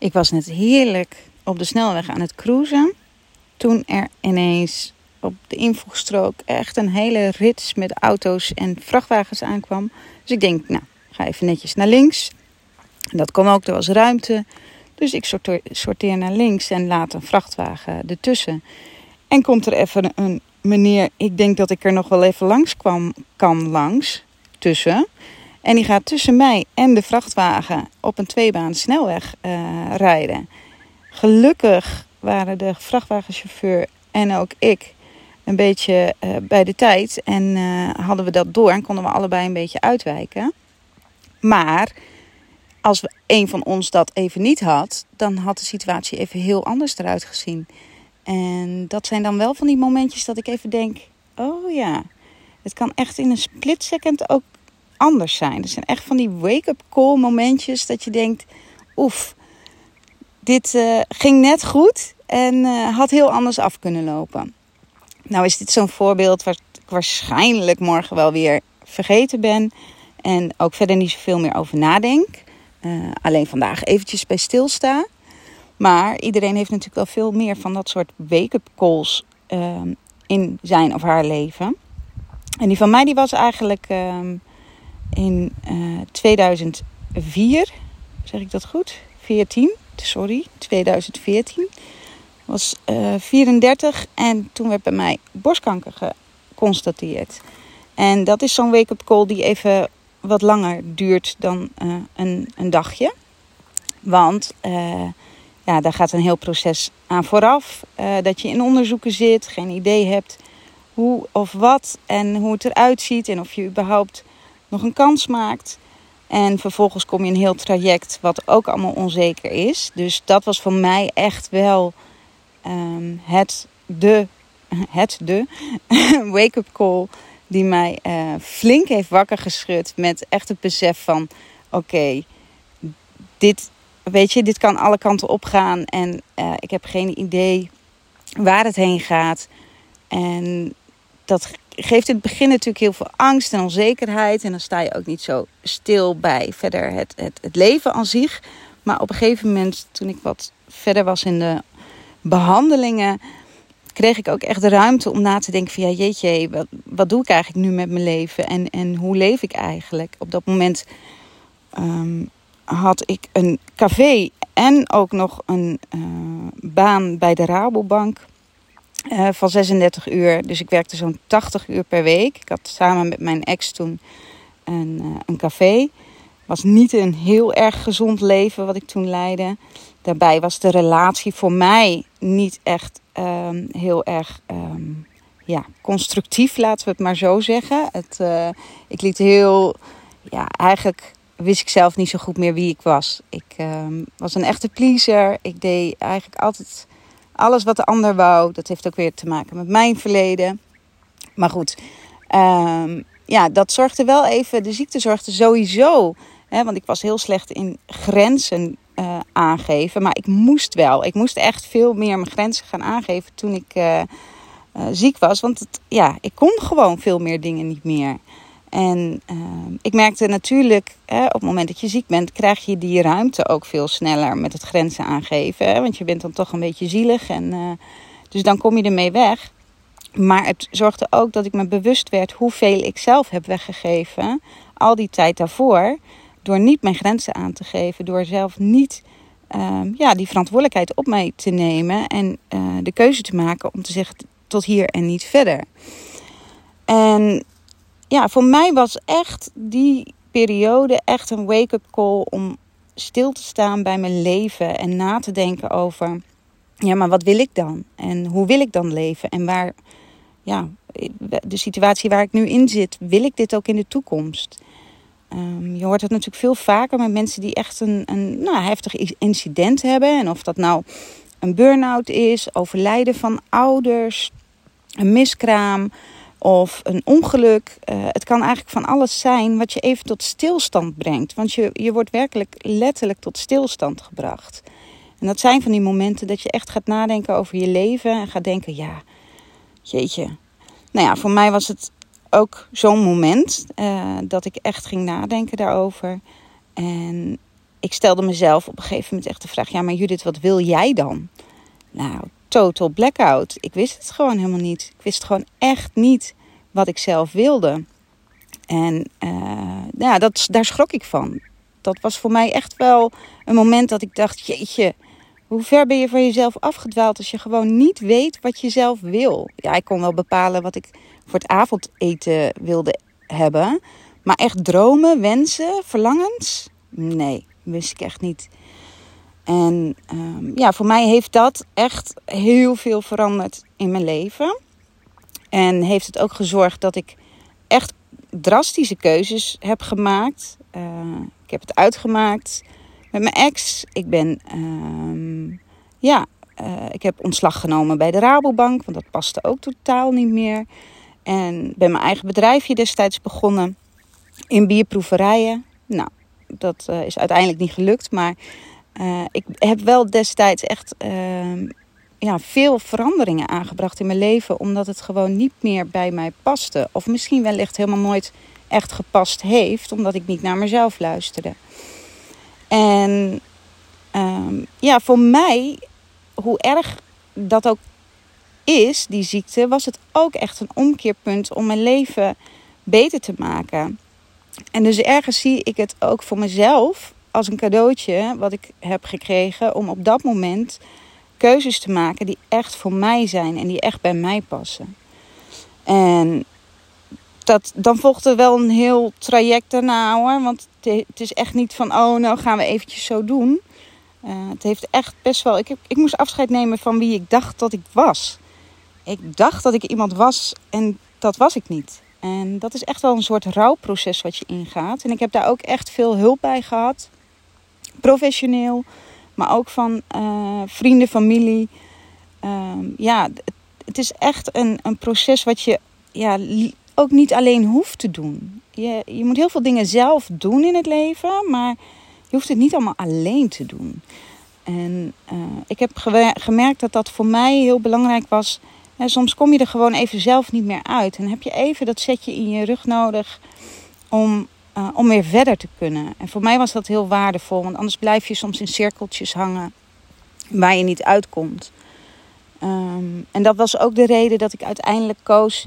Ik was net heerlijk op de snelweg aan het cruisen. Toen er ineens op de invoegstrook echt een hele rits met auto's en vrachtwagens aankwam. Dus ik denk, nou, ga even netjes naar links. En dat kon ook, er was ruimte. Dus ik sorteer, naar links en laat een vrachtwagen ertussen. En komt er even een meneer, ik denk dat ik er nog wel even langs kwam, kan langs, tussen. En die gaat tussen mij en de vrachtwagen op een tweebaan snelweg uh, rijden. Gelukkig waren de vrachtwagenchauffeur en ook ik een beetje uh, bij de tijd. En uh, hadden we dat door en konden we allebei een beetje uitwijken. Maar als we een van ons dat even niet had, dan had de situatie even heel anders eruit gezien. En dat zijn dan wel van die momentjes dat ik even denk: oh ja, het kan echt in een split second ook anders zijn. Dat zijn echt van die wake-up call momentjes dat je denkt: oef, dit uh, ging net goed en uh, had heel anders af kunnen lopen. Nou is dit zo'n voorbeeld waar ik waarschijnlijk morgen wel weer vergeten ben en ook verder niet zoveel meer over nadenk. Uh, alleen vandaag eventjes bij stilsta. Maar iedereen heeft natuurlijk wel veel meer van dat soort wake-up calls uh, in zijn of haar leven. En die van mij die was eigenlijk uh, in 2004, zeg ik dat goed? 14, sorry, 2014. Was 34 en toen werd bij mij borstkanker geconstateerd. En dat is zo'n wake-up call die even wat langer duurt dan uh, een, een dagje. Want uh, ja, daar gaat een heel proces aan vooraf. Uh, dat je in onderzoeken zit, geen idee hebt hoe of wat en hoe het eruit ziet en of je überhaupt nog een kans maakt. En vervolgens kom je een heel traject wat ook allemaal onzeker is. Dus dat was voor mij echt wel um, het de, het de wake-up call die mij uh, flink heeft wakker geschud met echt het besef van oké, dit, weet je, dit kan alle kanten opgaan en uh, ik heb geen idee waar het heen gaat. En dat geeft in het begin natuurlijk heel veel angst en onzekerheid. En dan sta je ook niet zo stil bij verder het, het, het leven aan zich. Maar op een gegeven moment, toen ik wat verder was in de behandelingen, kreeg ik ook echt de ruimte om na te denken van ja jeetje, wat, wat doe ik eigenlijk nu met mijn leven en, en hoe leef ik eigenlijk? Op dat moment um, had ik een café en ook nog een uh, baan bij de Rabobank uh, van 36 uur. Dus ik werkte zo'n 80 uur per week. Ik had samen met mijn ex toen een, uh, een café. Was niet een heel erg gezond leven wat ik toen leidde. Daarbij was de relatie voor mij niet echt um, heel erg um, ja, constructief, laten we het maar zo zeggen. Het, uh, ik liet heel, ja, eigenlijk wist ik zelf niet zo goed meer wie ik was. Ik um, was een echte pleaser. Ik deed eigenlijk altijd alles wat de ander wou. Dat heeft ook weer te maken met mijn verleden. Maar goed, ja, dat zorgde wel even, de ziekte zorgde sowieso. Hè, want ik was heel slecht in grenzen uh, aangeven. Maar ik moest wel. Ik moest echt veel meer mijn grenzen gaan aangeven toen ik uh, uh, ziek was. Want het, ja, ik kon gewoon veel meer dingen niet meer. En ik merkte natuurlijk, hè, op het moment dat je ziek bent, krijg je die ruimte ook veel sneller met het grenzen aangeven. Hè, want je bent dan toch een beetje zielig. En, dus dan kom je ermee weg. Maar het zorgde ook dat ik me bewust werd hoeveel ik zelf heb weggegeven. Al die tijd daarvoor door niet mijn grenzen aan te geven, door zelf niet uh, ja, die verantwoordelijkheid op mij te nemen en uh, de keuze te maken om te zeggen tot hier en niet verder. En ja, voor mij was echt die periode echt een wake-up call om stil te staan bij mijn leven en na te denken over, ja, maar wat wil ik dan? En hoe wil ik dan leven? En waar, ja, de situatie waar ik nu in zit, wil ik dit ook in de toekomst? Um, je hoort het natuurlijk veel vaker met mensen die echt een, een nou, heftig incident hebben. En of dat nou een burn-out is, overlijden van ouders, een miskraam of een ongeluk. Uh, het kan eigenlijk van alles zijn wat je even tot stilstand brengt. Want je, je wordt werkelijk letterlijk tot stilstand gebracht. En dat zijn van die momenten dat je echt gaat nadenken over je leven en gaat denken: ja, jeetje. Nou ja, voor mij was het ook zo'n moment uh, dat ik echt ging nadenken daarover. En ik stelde mezelf op een gegeven moment echt de vraag: ja, maar Judith, wat wil jij dan? Nou, total blackout. Ik wist het gewoon helemaal niet. Ik wist gewoon echt niet wat ik zelf wilde. En uh, ja, dat, daar schrok ik van. Dat was voor mij echt wel een moment dat ik dacht: jeetje, hoe ver ben je van jezelf afgedwaald als je gewoon niet weet wat je zelf wil? Ja, ik kon wel bepalen wat ik voor het avondeten wilde hebben. Maar echt dromen, wensen, verlangens? Nee, wist ik echt niet. En um, ja, voor mij heeft dat echt heel veel veranderd in mijn leven. En heeft het ook gezorgd dat ik echt drastische keuzes heb gemaakt. Uh, ik heb het uitgemaakt met mijn ex. Ik ben, um, ja, uh, ik heb ontslag genomen bij de Rabobank, want dat paste ook totaal niet meer. En ben mijn eigen bedrijfje destijds begonnen in bierproeverijen. Nou, dat uh, is uiteindelijk niet gelukt, maar uh, ik heb wel destijds echt uh, ja, veel veranderingen aangebracht in mijn leven, omdat het gewoon niet meer bij mij paste. Of misschien wellicht helemaal nooit echt gepast heeft, omdat ik niet naar mezelf luisterde. En um, ja, voor mij, hoe erg dat ook is, die ziekte, was het ook echt een omkeerpunt om mijn leven beter te maken. En dus ergens zie ik het ook voor mezelf als een cadeautje wat ik heb gekregen om op dat moment keuzes te maken die echt voor mij zijn en die echt bij mij passen. En dat, dan volgt er wel een heel traject daarna hoor. Want het is echt niet van, oh nou gaan we eventjes zo doen. Uh, het heeft echt best wel... Ik, heb, ik moest afscheid nemen van wie ik dacht dat ik was. Ik dacht dat ik iemand was en dat was ik niet. En dat is echt wel een soort rouwproces wat je ingaat. En ik heb daar ook echt veel hulp bij gehad. Professioneel, maar ook van uh, vrienden, familie. Uh, ja, het, is echt een, een proces wat je ja, ook niet alleen hoeft te doen. Je, je moet heel veel dingen zelf doen in het leven, maar je hoeft het niet allemaal alleen te doen. En uh, ik heb gemerkt dat dat voor mij heel belangrijk was soms kom je er gewoon even zelf niet meer uit. En heb je even dat setje in je rug nodig om, uh, om weer verder te kunnen. En voor mij was dat heel waardevol. Want anders blijf je soms in cirkeltjes hangen waar je niet uitkomt. Um, en dat was ook de reden dat ik uiteindelijk koos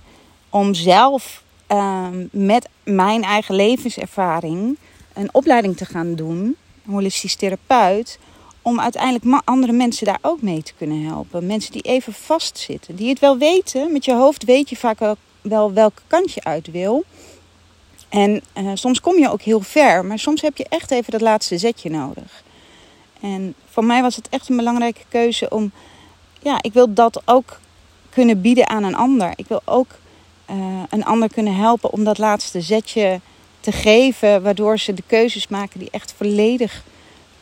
om zelf um, met mijn eigen levenservaring een opleiding te gaan doen. Holistisch therapeut om uiteindelijk andere mensen daar ook mee te kunnen helpen. Mensen die even vastzitten, die het wel weten. Met je hoofd weet je vaak wel welke kant je uit wil. En uh, soms kom je ook heel ver, maar soms heb je echt even dat laatste zetje nodig. En voor mij was het echt een belangrijke keuze om, ja, ik wil dat ook kunnen bieden aan een ander. Ik wil ook uh, een ander kunnen helpen om dat laatste zetje te geven, waardoor ze de keuzes maken die echt volledig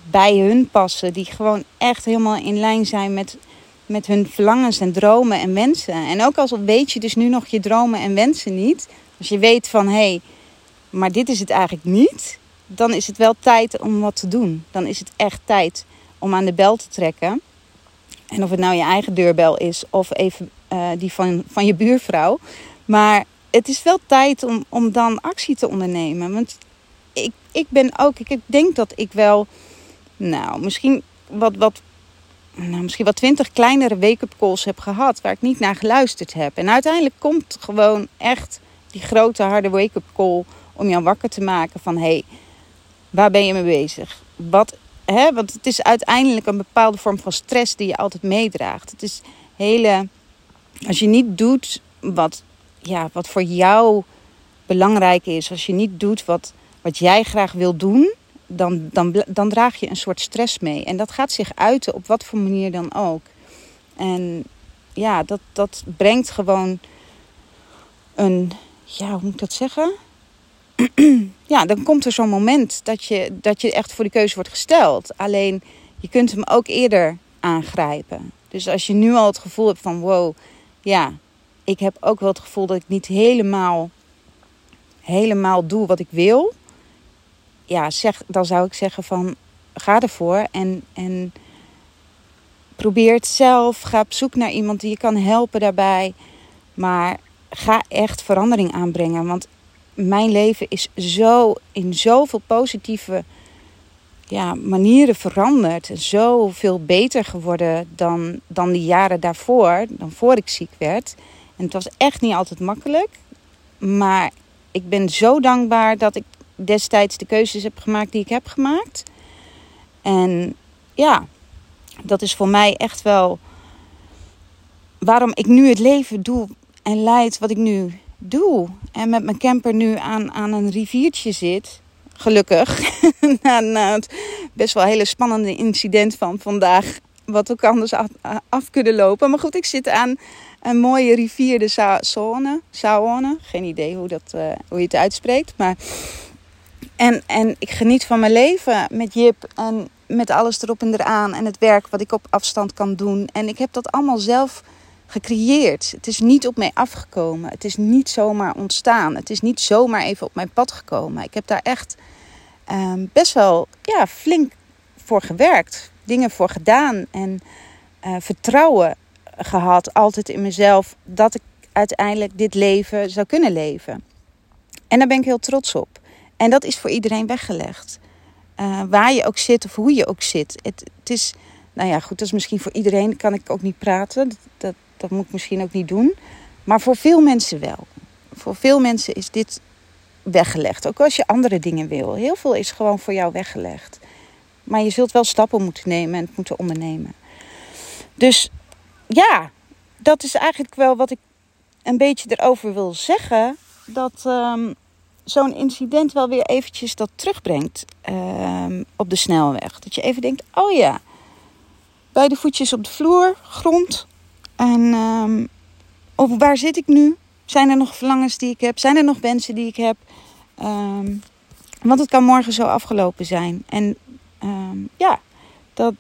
bij hun passen. Die gewoon echt helemaal in lijn zijn met, met hun verlangens en dromen en wensen. En ook als weet je dus nu nog je dromen en wensen niet. Als je weet van hé, hey, maar dit is het eigenlijk niet. Dan is het wel tijd om wat te doen. Dan is het echt tijd om aan de bel te trekken. En of het nou je eigen deurbel is of even uh, die van, van je buurvrouw. Maar het is wel tijd om, om dan actie te ondernemen. Want ik, ik ben ook, ik denk dat ik wel nou, misschien wat, wat, nou, misschien wat twintig kleinere wake-up calls heb gehad waar ik niet naar geluisterd heb. En uiteindelijk komt gewoon echt die grote harde wake-up call om jou wakker te maken van hé, hey, waar ben je mee bezig? Wat, hè, want het is uiteindelijk een bepaalde vorm van stress die je altijd meedraagt. Het is hele, als je niet doet wat, ja, wat voor jou belangrijk is, als je niet doet wat, wat jij graag wil doen, dan, dan, dan draag je een soort stress mee. En dat gaat zich uiten op wat voor manier dan ook. En ja, dat, dat brengt gewoon een, ja, hoe moet ik dat zeggen? ja, dan komt er zo'n moment dat je, dat je echt voor die keuze wordt gesteld. Alleen je kunt hem ook eerder aangrijpen. Dus als je nu al het gevoel hebt van wow, ja, ik heb ook wel het gevoel dat ik niet helemaal, helemaal doe wat ik wil ja, zeg, dan zou ik zeggen van ga ervoor en, en probeer het zelf. Ga op zoek naar iemand die je kan helpen daarbij. Maar ga echt verandering aanbrengen. Want mijn leven is zo in zoveel positieve ja, manieren veranderd. Zoveel beter geworden dan, dan die jaren daarvoor, dan voor ik ziek werd. En het was echt niet altijd makkelijk. Maar ik ben zo dankbaar dat ik destijds de keuzes heb gemaakt die ik heb gemaakt. En ja, dat is voor mij echt wel waarom ik nu het leven doe en leid wat ik nu doe. En met mijn camper nu aan, aan een riviertje zit. Gelukkig. na, na het best wel hele spannende incident van vandaag. Wat ook anders af, kunnen lopen. Maar goed, ik zit aan een mooie rivier, de Saone. Saone. Geen idee hoe, dat, uh, hoe je het uitspreekt. Maar... En, en ik geniet van mijn leven met Jip. En met alles erop en eraan. En het werk wat ik op afstand kan doen. En ik heb dat allemaal zelf gecreëerd. Het is niet op mij afgekomen. Het is niet zomaar ontstaan. Het is niet zomaar even op mijn pad gekomen. Ik heb daar echt um, best wel ja, flink voor gewerkt. Dingen voor gedaan. En uh, vertrouwen gehad, altijd in mezelf, dat ik uiteindelijk dit leven zou kunnen leven. En daar ben ik heel trots op. En dat is voor iedereen weggelegd. Uh, waar je ook zit of hoe je ook zit. Het, is, nou ja, goed, dat is misschien voor iedereen, kan ik ook niet praten. Dat, dat moet ik misschien ook niet doen. Maar voor veel mensen wel. Voor veel mensen is dit weggelegd. Ook als je andere dingen wil. Heel veel is gewoon voor jou weggelegd. Maar je zult wel stappen moeten nemen en het moeten ondernemen. Dus ja, dat is eigenlijk wel wat ik een beetje erover wil zeggen. Dat um, zo'n incident wel weer eventjes dat terugbrengt um, op de snelweg. Dat je even denkt, oh ja, beide voetjes op de vloer, grond. En of waar zit ik nu? Zijn er nog verlangens die ik heb? Zijn er nog wensen die ik heb? Um, want het kan morgen zo afgelopen zijn. En um, ja, dat,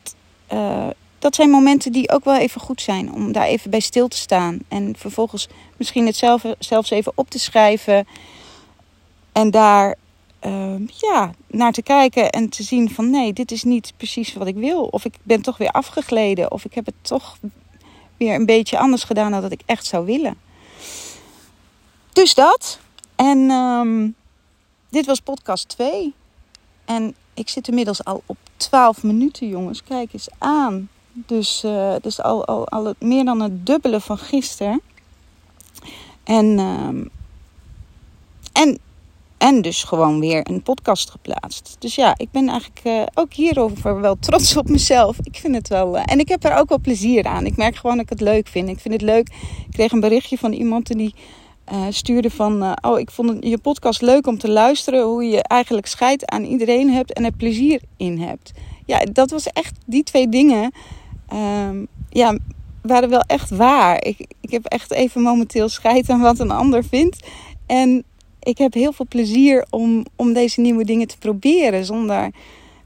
uh, dat zijn momenten die ook wel even goed zijn om daar even bij stil te staan. En vervolgens misschien het zelf, zelfs even op te schrijven. En daar ja, naar te kijken en te zien van nee, dit is niet precies wat ik wil. Of ik ben toch weer afgegleden. Of ik heb het toch weer een beetje anders gedaan dan dat ik echt zou willen. Dus dat. En um, dit was podcast 2. En ik zit inmiddels al op 12 minuten, jongens. Kijk eens aan. Dus, uh, dus al, al, al het, meer dan het dubbele van gisteren. En, um, en en dus gewoon weer een podcast geplaatst. Dus ja, ik ben eigenlijk uh, ook hierover wel trots op mezelf. Ik vind het wel. Uh, en ik heb er ook wel plezier aan. Ik merk gewoon dat ik het leuk vind. Ik vind het leuk. Ik kreeg een berichtje van iemand die uh, stuurde van... oh, ik vond je podcast leuk om te luisteren. Hoe je eigenlijk scheid aan iedereen hebt en er plezier in hebt. Ja, dat was echt die twee dingen. Um, ja, waren wel echt waar. Ik, ik heb echt even momenteel scheid aan wat een ander vindt. En ik heb heel veel plezier om, om deze nieuwe dingen te proberen. Zonder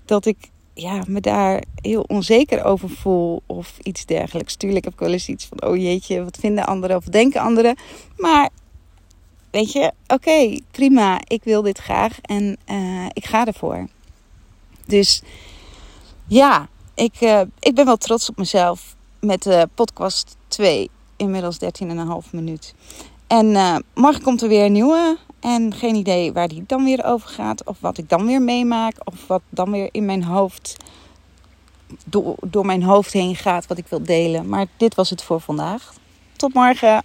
dat ik ja, me daar heel onzeker over voel of iets dergelijks. Tuurlijk heb ik wel eens iets van, oh jeetje, wat vinden anderen of denken anderen. Maar weet je, oké, prima, ik wil dit graag en uh, ik ga ervoor. Dus ja, ik, uh, ik ben wel trots op mezelf met de podcast 2, inmiddels 13,5 minuut. En uh, morgen komt er weer een nieuwe en geen idee waar die dan weer over gaat. Of wat ik dan weer meemaak. Of wat dan weer in mijn hoofd. Door, door mijn hoofd heen gaat. Wat ik wil delen. Maar dit was het voor vandaag. Tot morgen.